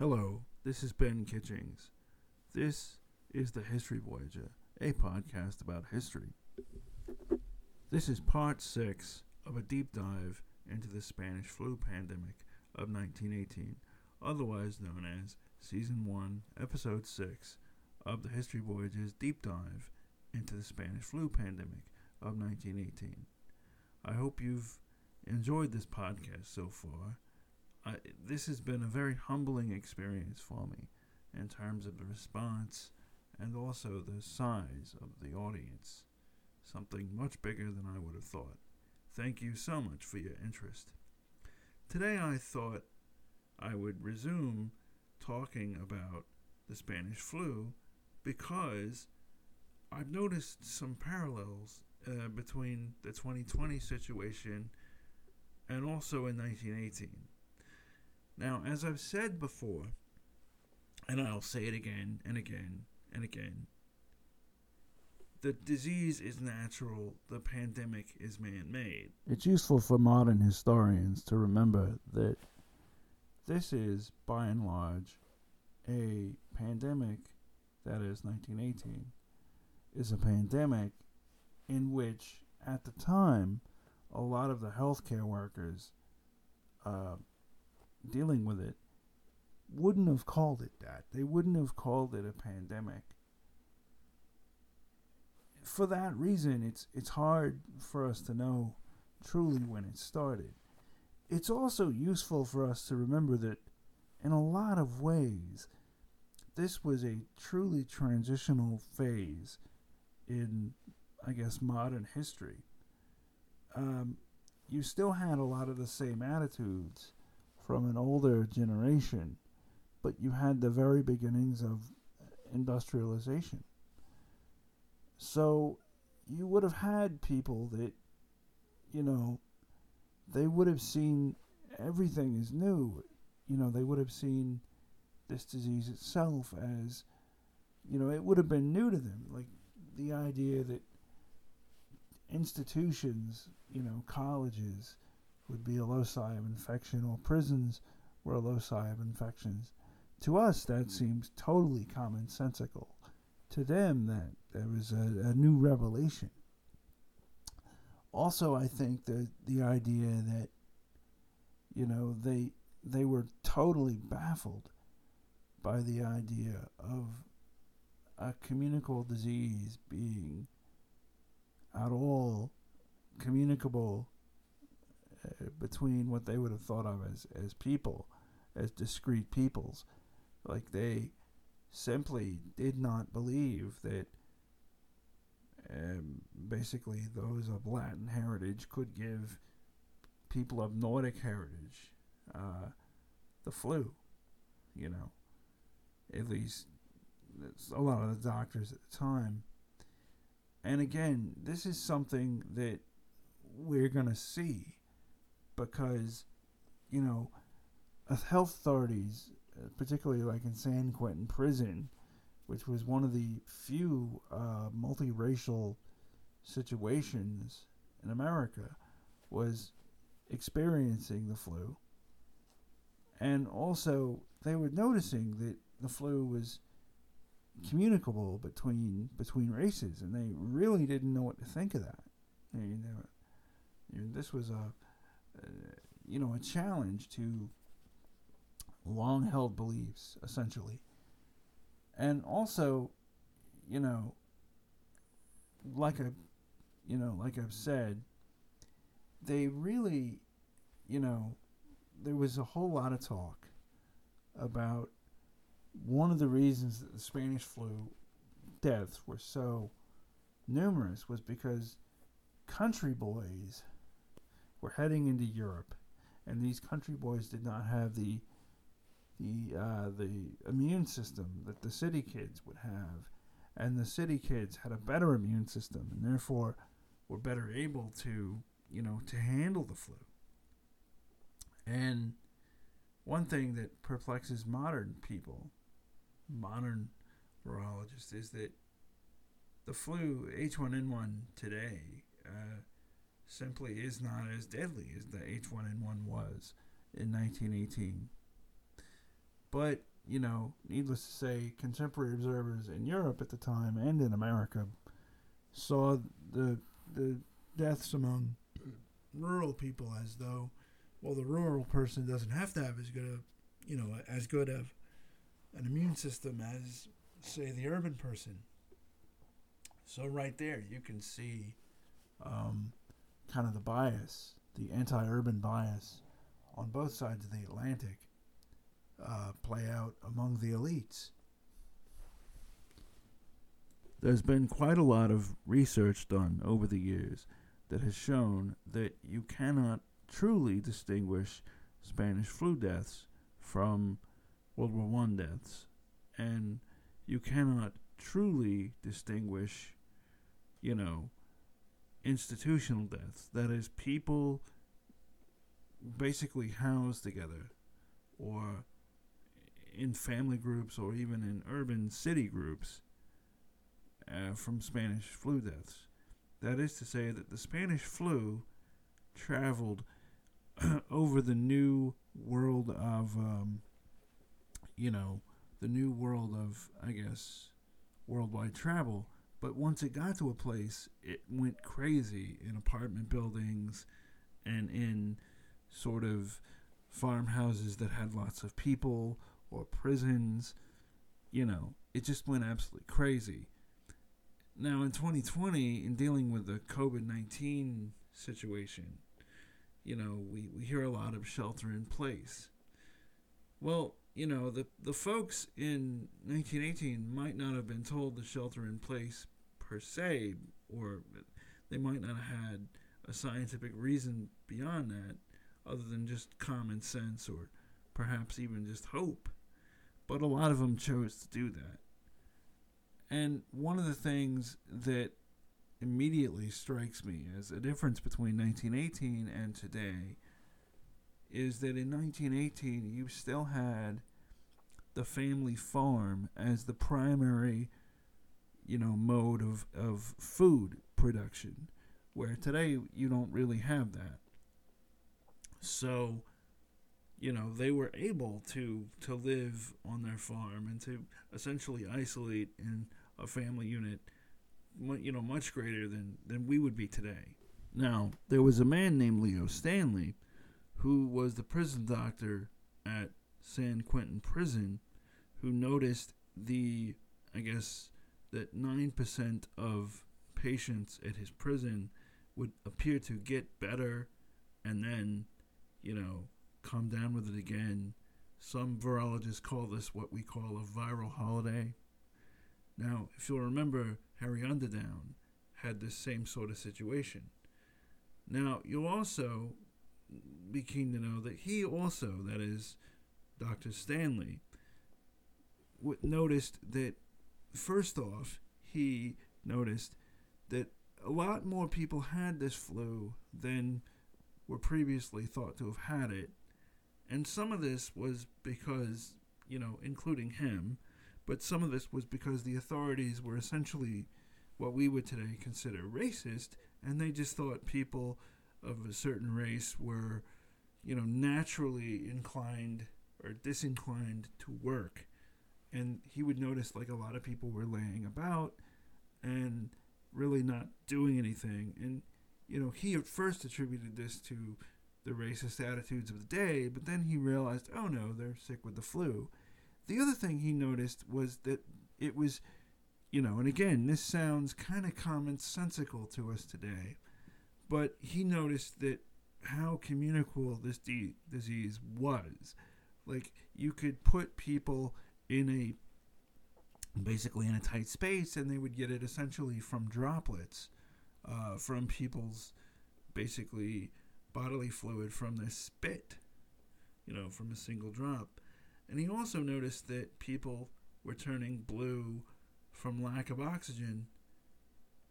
Hello, this is Ben Kitchings. This is the History Voyager, a podcast about history. This is part six of a deep dive into the Spanish flu pandemic of 1918, otherwise known as Season 1, Episode 6 of the History Voyager's deep dive into the Spanish flu pandemic of 1918. I hope you've enjoyed this podcast so far. This has been a very humbling experience for me in terms of the response and also the size of the audience. Something much bigger than I would have thought. Thank you so much for your interest. Today I thought I would resume talking about the Spanish flu because I've noticed some parallels uh, between the 2020 situation and also in 1918. Now, as I've said before, and I'll say it again and again and again, the disease is natural, the pandemic is man made. It's useful for modern historians to remember that this is, by and large, a pandemic, that is 1918, is a pandemic in which, at the time, a lot of the healthcare workers uh, dealing with it wouldn't have called it that. They wouldn't have called it a pandemic. For that reason, it's it's hard for us to know truly when it started. It's also useful for us to remember that in a lot of ways, this was a truly transitional phase in, I guess, modern history. Um, you still had a lot of the same attitudes from an older generation, but you had the very beginnings of industrialization. So you would have had people that, you know, they would have seen everything as new. You know, they would have seen this disease itself as, you know, it would have been new to them. Like the idea that institutions, you know, colleges would be a loci of infection, or prisons were a loci of infections. To us, that seems totally commonsensical. To them, that there was a, a new revelation. Also, I think that the idea that, you know, they they were totally baffled by the idea of a communicable disease being at all communicable between what they would have thought of as, as people, as discrete peoples. Like they simply did not believe that um, basically those of Latin heritage could give people of Nordic heritage uh, the flu, you know. At least a lot of the doctors at the time. And again, this is something that we're going to see because, you know, health authorities, uh, particularly like in San Quentin Prison, which was one of the few uh, multiracial situations in America, was experiencing the flu. And also, they were noticing that the flu was communicable between between races, and they really didn't know what to think of that. You know, you know this was a, you know a challenge to long held beliefs, essentially, and also, you know, like I, you know, like I've said, they really, you know, there was a whole lot of talk about one of the reasons that the Spanish flu deaths were so numerous was because country boys were heading into Europe, and these country boys did not have the the uh, the immune system that the city kids would have, and the city kids had a better immune system, and therefore were better able to you know to handle the flu. And one thing that perplexes modern people modern virologists is that the flu H1N1 today uh, simply is not as deadly as the H1N1 was in 1918. But you know, needless to say, contemporary observers in Europe at the time and in America saw the the deaths among rural people as though, well, the rural person doesn't have to have as good a, you know, as good of an immune system as, say, the urban person. So right there, you can see um, kind of the bias, the anti-urban bias on both sides of the Atlantic uh, play out among the elites. There's been quite a lot of research done over the years that has shown that you cannot truly distinguish Spanish flu deaths from World War One deaths, and you cannot truly distinguish, you know, institutional deaths. That is, people basically housed together, or in family groups, or even in urban city groups, uh, from Spanish flu deaths. That is to say, that the Spanish flu traveled over the new world of, um, you know, the new world of, I guess, worldwide travel. But once it got to a place, it went crazy in apartment buildings and in sort of farmhouses that had lots of people or prisons. You know, it just went absolutely crazy. Now, in 2020, in dealing with the COVID 19 situation, you know, we, we hear a lot of shelter in place. Well, you know, the, the folks in 1918 might not have been told to shelter in place per se, or they might not have had a scientific reason beyond that, other than just common sense or perhaps even just hope. But a lot of them chose to do that. And one of the things that immediately strikes me as a difference between 1918 and today is that in 1918 you still had the family farm as the primary you know mode of, of food production where today you don't really have that so you know they were able to to live on their farm and to essentially isolate in a family unit, you know, much greater than than we would be today. Now, there was a man named Leo Stanley, who was the prison doctor at San Quentin Prison, who noticed the, I guess, that nine percent of patients at his prison would appear to get better, and then, you know, come down with it again. Some virologists call this what we call a viral holiday. Now, if you'll remember, Harry Underdown had this same sort of situation. Now, you'll also be keen to know that he also, that is, Dr. Stanley, w- noticed that, first off, he noticed that a lot more people had this flu than were previously thought to have had it. And some of this was because, you know, including him, but some of this was because the authorities were essentially what we would today consider racist, and they just thought people of a certain race were, you know, naturally inclined or disinclined to work. And he would notice like a lot of people were laying about and really not doing anything. And, you know, he at first attributed this to the racist attitudes of the day, but then he realized, oh no, they're sick with the flu. The other thing he noticed was that it was, you know, and again, this sounds kind of commonsensical to us today, but he noticed that how communicable this de- disease was. Like, you could put people in a basically in a tight space and they would get it essentially from droplets uh, from people's basically bodily fluid from their spit, you know, from a single drop. And he also noticed that people were turning blue from lack of oxygen.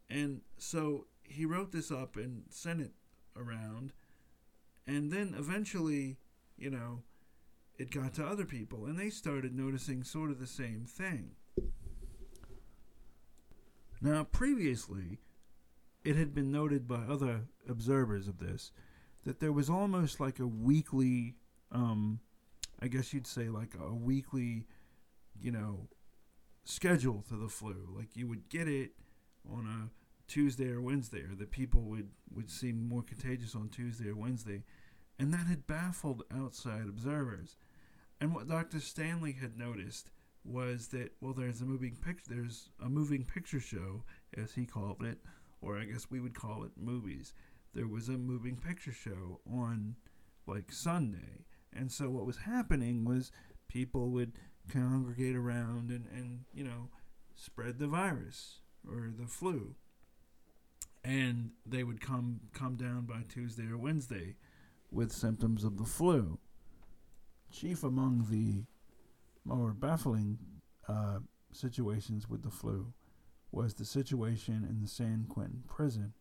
And so he wrote this up and sent it around. And then eventually, you know, it got to other people and they started noticing sort of the same thing. Now, previously, it had been noted by other observers of this that there was almost like a weekly um, I guess you'd say like a weekly you know, schedule to the flu. Like you would get it on a Tuesday or Wednesday, or that people would, would seem more contagious on Tuesday or Wednesday. And that had baffled outside observers. And what Dr. Stanley had noticed was that well there's a moving picture there's a moving picture show as he called it or I guess we would call it movies there was a moving picture show on like Sunday and so what was happening was people would congregate around and, and you know spread the virus or the flu and they would come come down by Tuesday or Wednesday with symptoms of the flu chief among the more baffling uh, situations with the flu was the situation in the San Quentin prison.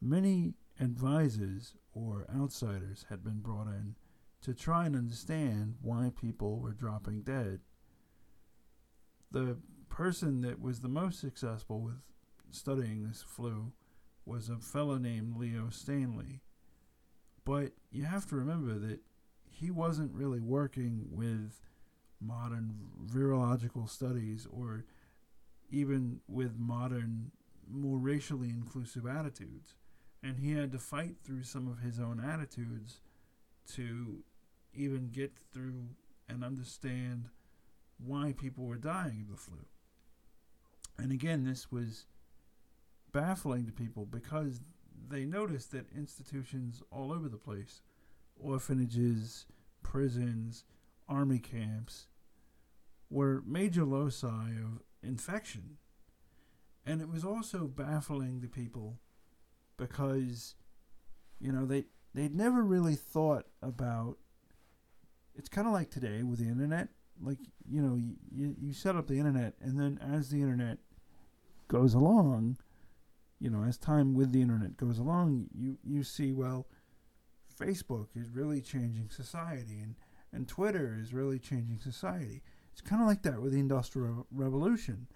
Many advisors or outsiders had been brought in to try and understand why people were dropping dead. The person that was the most successful with studying this flu was a fellow named Leo Stanley. But you have to remember that he wasn't really working with modern virological studies or even with modern, more racially inclusive attitudes. And he had to fight through some of his own attitudes to even get through and understand why people were dying of the flu. And again, this was baffling to people because they noticed that institutions all over the place, orphanages, prisons, army camps, were major loci of infection. And it was also baffling to people because, you know, they, they'd never really thought about. It's kind of like today with the internet. Like, you know, you, you set up the internet, and then as the internet goes along, you know, as time with the internet goes along, you, you see, well, Facebook is really changing society, and, and Twitter is really changing society. It's kind of like that with the Industrial Revolution.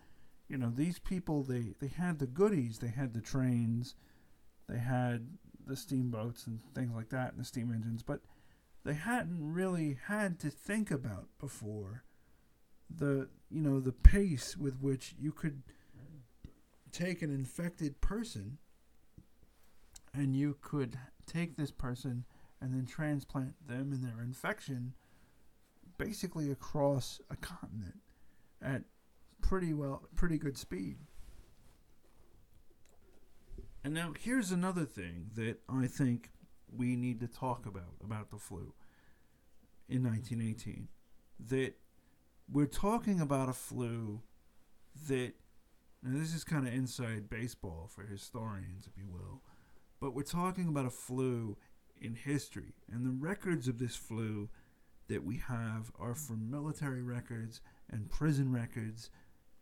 You know, these people they they had the goodies. They had the trains, they had the steamboats and things like that, and the steam engines, but they hadn't really had to think about before the you know the pace with which you could take an infected person and you could take this person and then transplant them and their infection basically across a continent at pretty well pretty good speed. And now here's another thing that I think we need to talk about about the flu in 1918 that we're talking about a flu that now this is kind of inside baseball for historians if you will but we're talking about a flu in history and the records of this flu that we have are from military records and prison records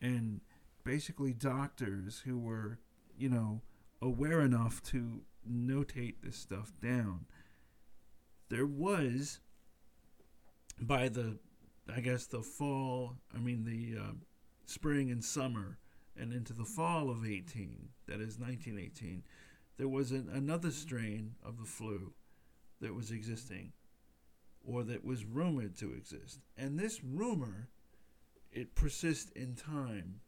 and basically doctors who were, you know, aware enough to notate this stuff down. There was, by the, I guess, the fall, I mean, the uh, spring and summer, and into the fall of 18, that is 1918, there was an, another strain of the flu that was existing or that was rumored to exist. And this rumor, it persists in time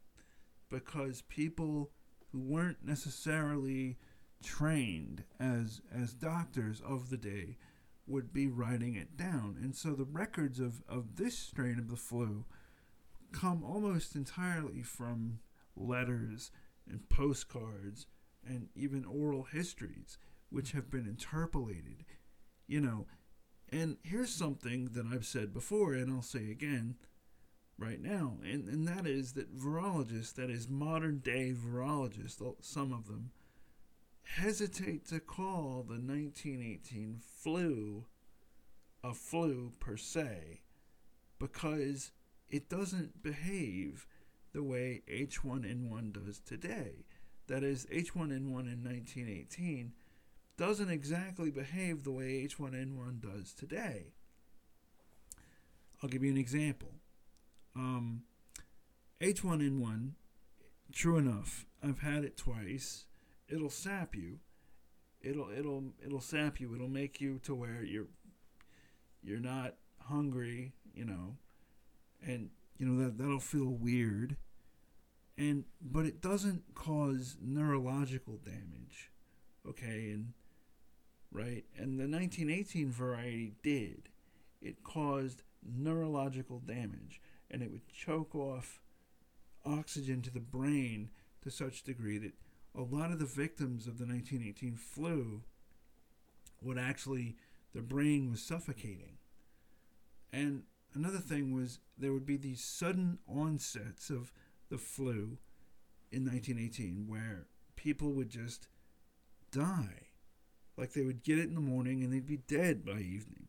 because people who weren't necessarily trained as as doctors of the day would be writing it down. And so the records of, of this strain of the flu come almost entirely from letters and postcards and even oral histories, which have been interpolated. You know, and here's something that I've said before, and I'll say again right now, and, and that is that virologists, that is modern day virologists, some of them, hesitate to call the 1918 flu a flu per se because it doesn't behave the way H1N1 does today. That is, H1N1 in 1918 doesn't exactly behave the way H1N1 does today. I'll give you an example. Um, H1N1, true enough, I've had it twice. It'll sap you. It'll it'll it'll sap you. It'll make you to where you're you're not hungry, you know, and you know that that'll feel weird. And but it doesn't cause neurological damage okay and right? And the 1918 variety did. It caused neurological damage and it would choke off oxygen to the brain to such degree that a lot of the victims of the 1918 flu would actually their brain was suffocating. And another thing was there would be these sudden onsets of the flu in 1918 where people would just die. Like they would get it in the morning and they'd be dead by evening.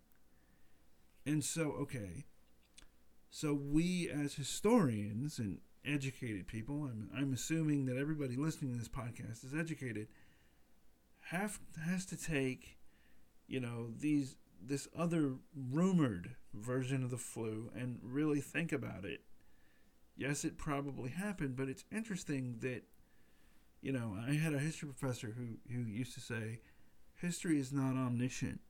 And so, okay, so we as historians and educated people, I'm, I'm assuming that everybody listening to this podcast is educated, have has to take, you know, these this other rumored version of the flu and really think about it. Yes, it probably happened, but it's interesting that, you know, I had a history professor who, who used to say, history is not omniscient.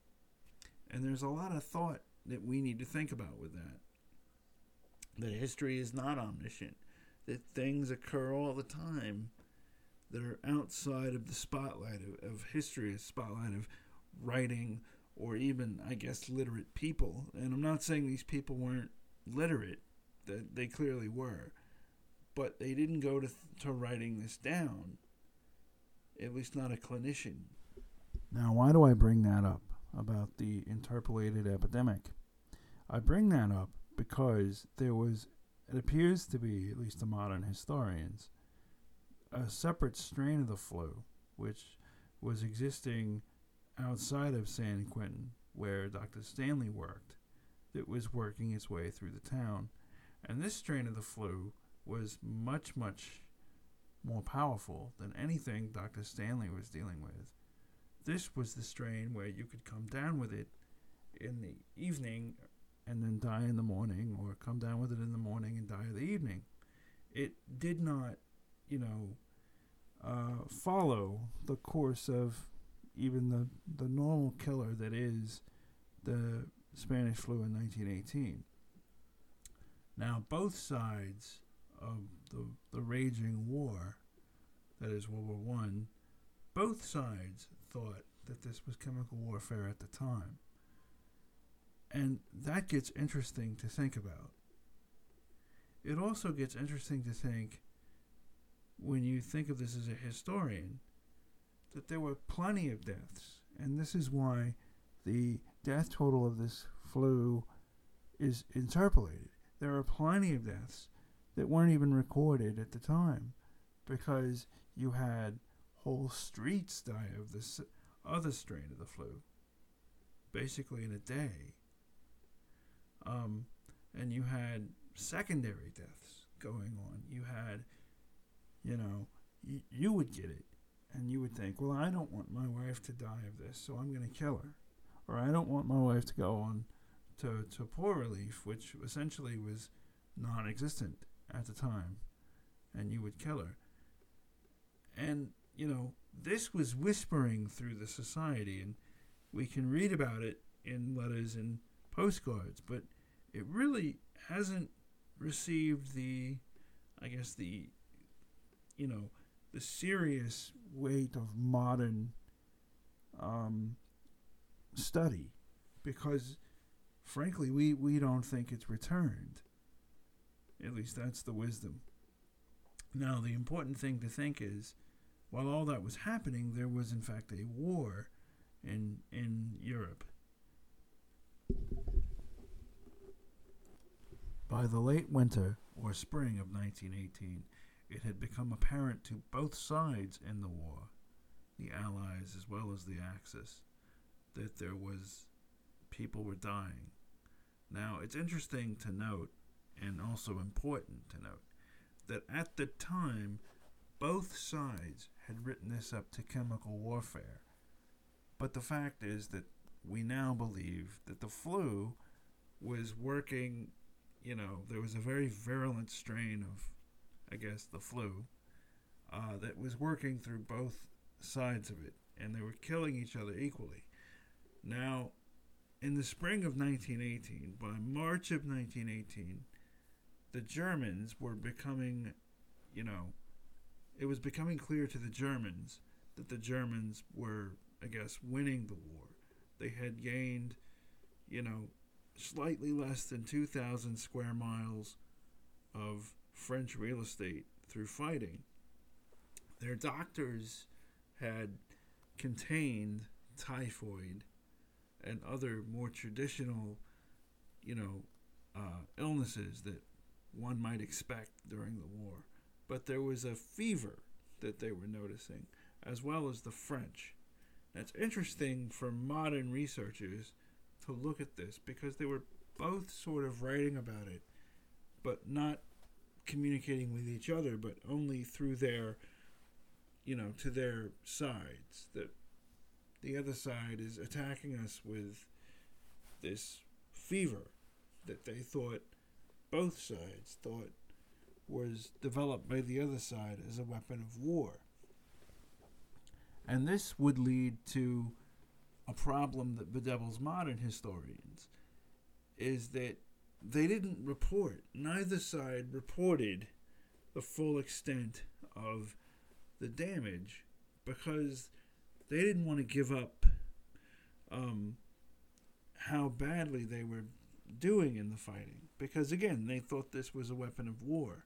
And there's a lot of thought that we need to think about with that. That history is not omniscient, that things occur all the time that are outside of the spotlight of, of history, spotlight of writing or even, I guess, literate people. And I'm not saying these people weren't literate, that they clearly were, but they didn't go to, to writing this down, at least not a clinician. Now, why do I bring that up about the interpolated epidemic? I bring that up because there was, it appears to be, at least to modern historians, a separate strain of the flu, which was existing outside of San Quentin, where Dr. Stanley worked, that was working its way through the town. And this strain of the flu was much, much more powerful than anything Dr. Stanley was dealing with. This was the strain where you could come down with it in the evening and then die in the morning, or come down with it in the morning and die in the evening. It did not, you know, uh, follow the course of even the, the normal killer that is the Spanish flu in 1918. Now, both sides of the, the raging war, that is World War One, both sides thought that this was chemical warfare at the time. And that gets interesting to think about. It also gets interesting to think when you think of this as a historian that there were plenty of deaths, and this is why the death total of this flu is interpolated. There are plenty of deaths that weren't even recorded at the time because you had whole streets die of this other strain of the flu, basically in a day. Um, and you had secondary deaths going on. You had, you know, y- you would get it and you would think, well, I don't want my wife to die of this, so I'm going to kill her. Or I don't want my wife to go on to, to poor relief, which essentially was non existent at the time, and you would kill her. And, you know, this was whispering through the society, and we can read about it in letters and postcards, but it really hasn't received the, I guess, the, you know, the serious weight of modern um, study. Because frankly we, we don't think it's returned. At least that's the wisdom. Now the important thing to think is while all that was happening there was in fact a war in in Europe. By the late winter or spring of 1918 it had become apparent to both sides in the war, the Allies as well as the Axis, that there was people were dying. Now, it's interesting to note, and also important to note, that at the time, both sides had written this up to chemical warfare. But the fact is that we now believe that the flu was working, you know, there was a very virulent strain of I guess, the flu, uh, that was working through both sides of it, and they were killing each other equally. Now, in the spring of 1918, by March of 1918, the Germans were becoming, you know, it was becoming clear to the Germans that the Germans were, I guess, winning the war. They had gained, you know, slightly less than 2,000 square miles of French real estate through fighting. Their doctors had contained typhoid and other more traditional, you know, uh, illnesses that one might expect during the war. But there was a fever that they were noticing, as well as the French. That's interesting for modern researchers to look at this because they were both sort of writing about it, but not communicating with each other, but only through their, you know, to their sides. That the other side is attacking us with this fever that they thought, both sides thought, was developed by the other side as a weapon of war. And this would lead to a problem that bedevils modern historians is that they didn't report, neither side reported the full extent of the damage because they didn't want to give up um, how badly they were doing in the fighting because again they thought this was a weapon of war.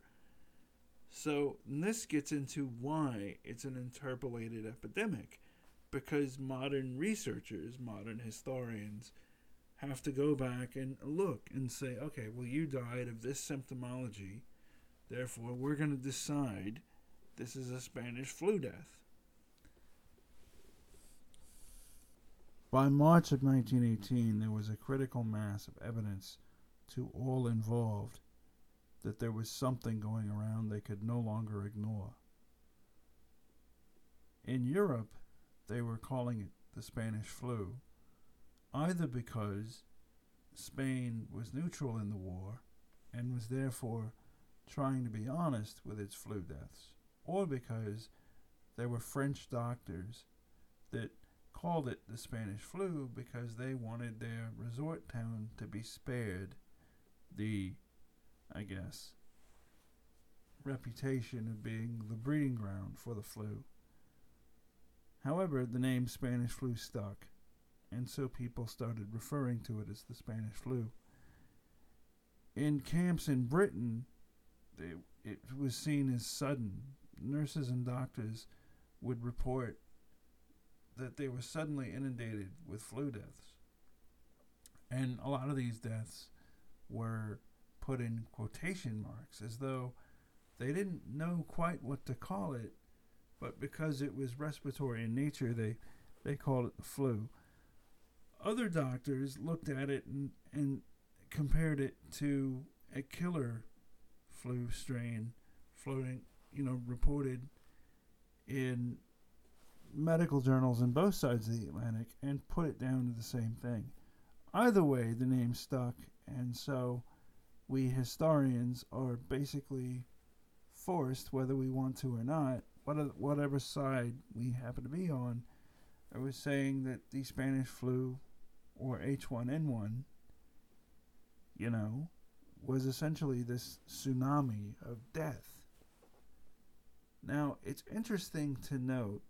So this gets into why it's an interpolated epidemic because modern researchers modern historians have to go back and look and say okay well you died of this symptomology. Therefore we're going to decide this is a spanish flu death. By March of 1918, there was a critical mass of evidence to all involved that there was something going around they could no longer ignore. In Europe, they were calling it the Spanish flu, either because Spain was neutral in the war and was therefore trying to be honest with its flu deaths, or because there were French doctors that called it the Spanish flu because they wanted their resort town to be spared the, I guess, reputation of being the breeding ground for the flu. However, the name Spanish flu stuck, and so people started referring to it as the Spanish flu. In camps in Britain, it, it was seen as sudden. Nurses and doctors would report that they were suddenly inundated with flu deaths. And a lot of these deaths were put in quotation marks as though they didn't know quite what to call it, but because it was respiratory in nature, they, they called it the flu. Other doctors looked at it and, and compared it to a killer flu strain floating, you know, reported in medical journals in both sides of the Atlantic and put it down to the same thing. Either way, the name stuck, and so we historians are basically forced, whether we want to or not, whatever side we happen to be on, I was saying that the Spanish flu or H1N1, you know, was essentially this tsunami of death. Now, it's interesting to note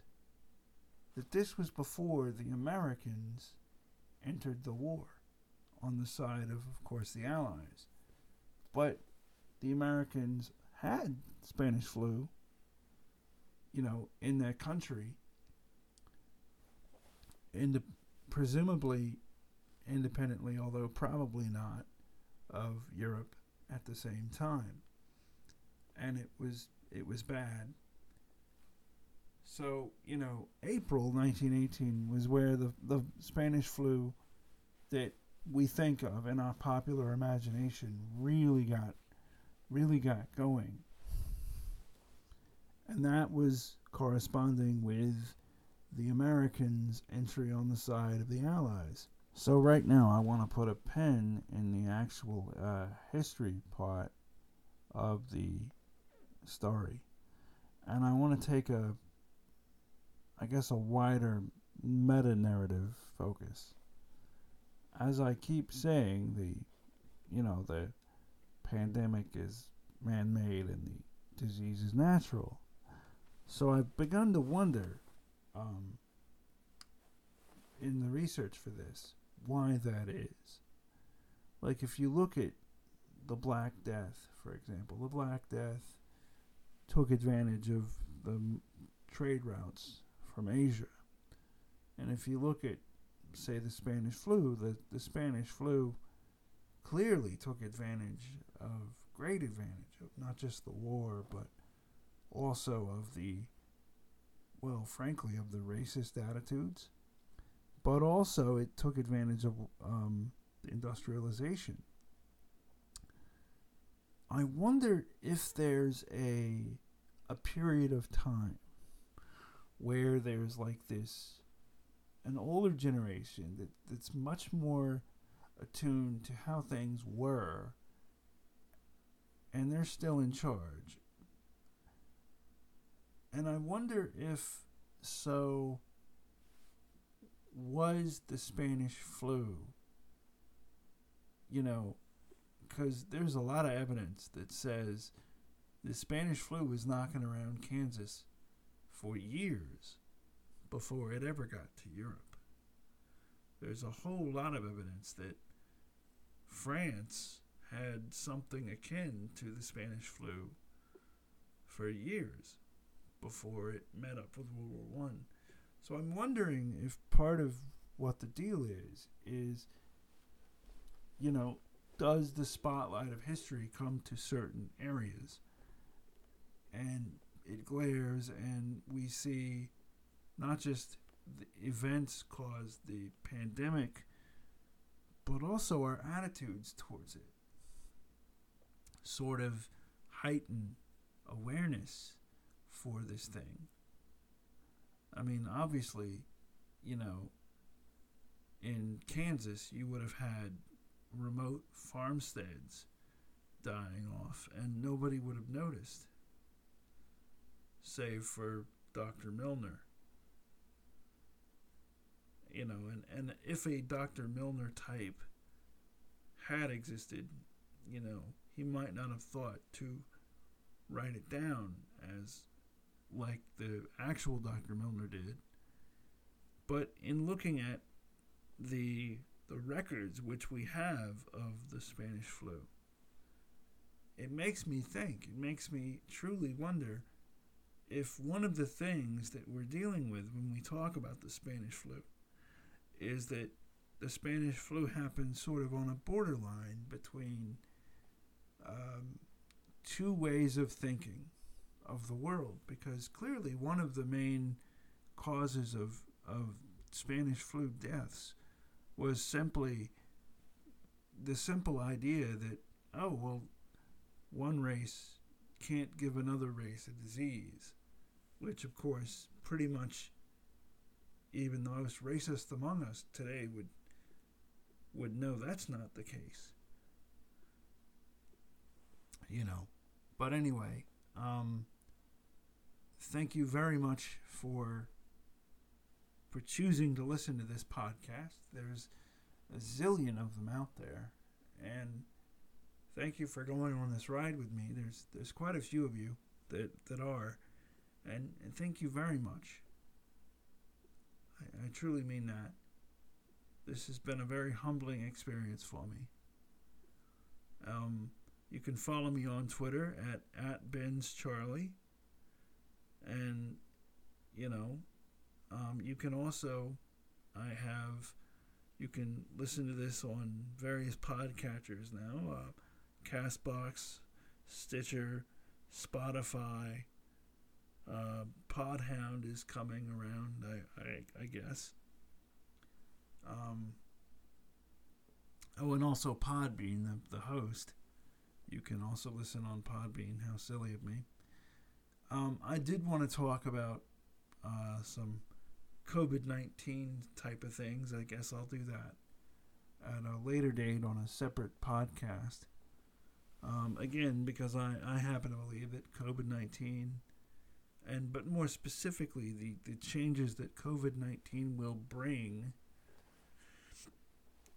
that this was before the Americans entered the war on the side of, of course, the Allies. But the Americans had Spanish flu, you know, in their country, ind- presumably independently, although probably not, of Europe at the same time. And it was it was bad so, you know, April 1918 was where the, the Spanish flu that we think of in our popular imagination really got really got going. And that was corresponding with the Americans' entry on the side of the Allies. So right now I want to put a pen in the actual uh, history part of the story. And I want to take a I guess, a wider meta narrative focus. As I keep saying, the, you know, the pandemic is man made and the disease is natural. So I've begun to wonder, um, in the research for this, why that is. Like, if you look at the Black Death, for example, the Black Death took advantage of the trade routes from Asia. And if you look at, say, the Spanish flu, the, the Spanish flu clearly took advantage of great advantage of not just the war, but also of the, well, frankly, of the racist attitudes. But also, it took advantage of um, industrialization. I wonder if there's a a period of time where there's like this an older generation that, that's much more attuned to how things were and they're still in charge. And I wonder if so was the Spanish flu, you know, because there's a lot of evidence that says the Spanish flu was knocking around Kansas for years before it ever got to Europe. There's a whole lot of evidence that France had something akin to the Spanish flu for years before it met up with World War One. So I'm wondering if part of what the deal is is, you know, does the spotlight of history come to certain areas, and it glares, and we see not just the events caused the pandemic, but also our attitudes towards it sort of heighten awareness for this thing. I mean, obviously, you know, in Kansas, you would have had remote farmsteads dying off, and nobody would have noticed, save for Dr. Milner. You know, and, and if a Dr. Milner type had existed, you know, he might not have thought to write it down as like the actual Dr. Milner did. But in looking at the the records which we have of the Spanish flu, it makes me think, it makes me truly wonder if one of the things that we're dealing with when we talk about the Spanish flu is that the Spanish flu happened sort of on a borderline between um, two ways of thinking of the world because clearly one of the main causes of, of Spanish flu deaths was simply the simple idea that, oh, well, one race can't give another race a disease, which, of course, pretty much even the most racist among us today would would know that's not the case you know. But anyway, um, thank you very much for for choosing to listen to this podcast. There's a zillion of them out there, and thank you for going on this ride with me. There's there's quite a few of you that that are, and, and thank you very much. I, I truly mean that. This has been a very humbling experience for me. Um, you can follow me on Twitter at, at Ben's Charlie. And, you know, um, you can also, I have, you can listen to this on various podcatchers now uh, Castbox, Stitcher, Spotify. Uh, Podhound is coming around, I, I, I guess. Um, oh, and also Podbean, the, the host. You can also listen on Podbean. How silly of me. Um, I did want to talk about uh, some COVID 19 type of things. I guess I'll do that at a later date on a separate podcast. Um, again, because I, I happen to believe that COVID 19 and but more specifically the, the changes that COVID nineteen will bring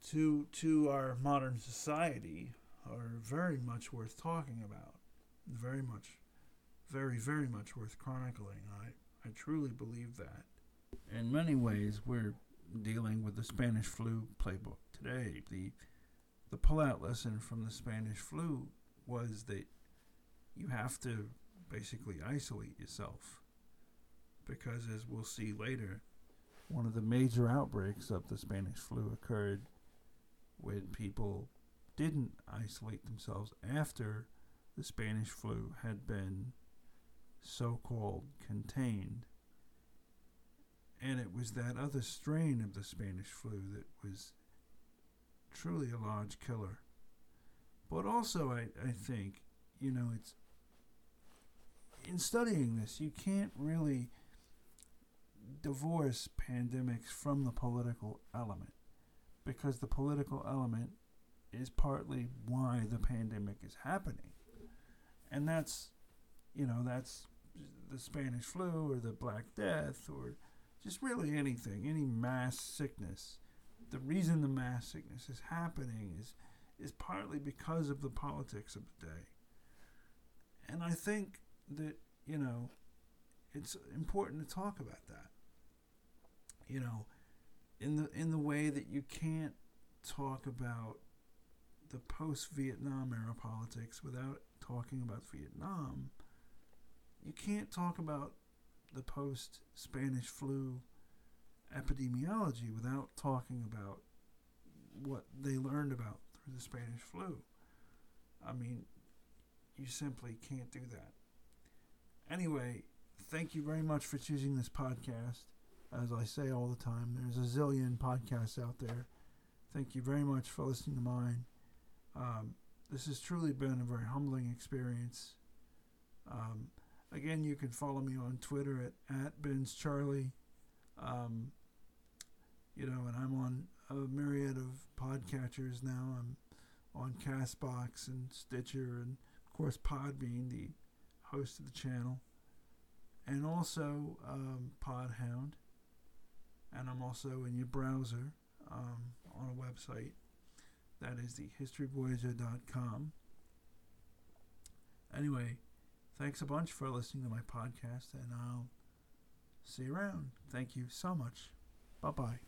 to to our modern society are very much worth talking about. Very much, very, very much worth chronicling. I, I truly believe that. In many ways, we're dealing with the Spanish flu playbook today. The the pullout lesson from the Spanish flu was that you have to basically isolate yourself because, as we'll see later, one of the major outbreaks of the Spanish flu occurred when people didn't isolate themselves after the Spanish flu had been so called contained. And it was that other strain of the Spanish flu that was truly a large killer. But also, I, I think, you know, it's in studying this, you can't really divorce pandemics from the political element because the political element is partly why the pandemic is happening. And that's, you know, that's the Spanish flu or the Black Death or just really anything, any mass sickness. The reason the mass sickness is happening is is partly because of the politics of the day. And I think that, you know, it's important to talk about that. You know, in the in the way that you can't talk about the post Vietnam era politics without talking about Vietnam. You can't talk about the post Spanish flu epidemiology without talking about what they learned about through the Spanish flu. I mean, you simply can't do that. Anyway, thank you very much for choosing this podcast. As I say all the time, there's a zillion podcasts out there. Thank you very much for listening to mine. Um, this has truly been a very humbling experience. Um, again, you can follow me on Twitter at, at Ben's Charlie. Um, you know, and I'm on a myriad of podcatchers now. I'm on Castbox and Stitcher, and of course, Podbean, the host of the channel, and also um, Podhound. And I'm also in your browser um, on a website that is the historyvoyager.com. Anyway, thanks a bunch for listening to my podcast, and I'll see you around. Thank you so much. Bye bye.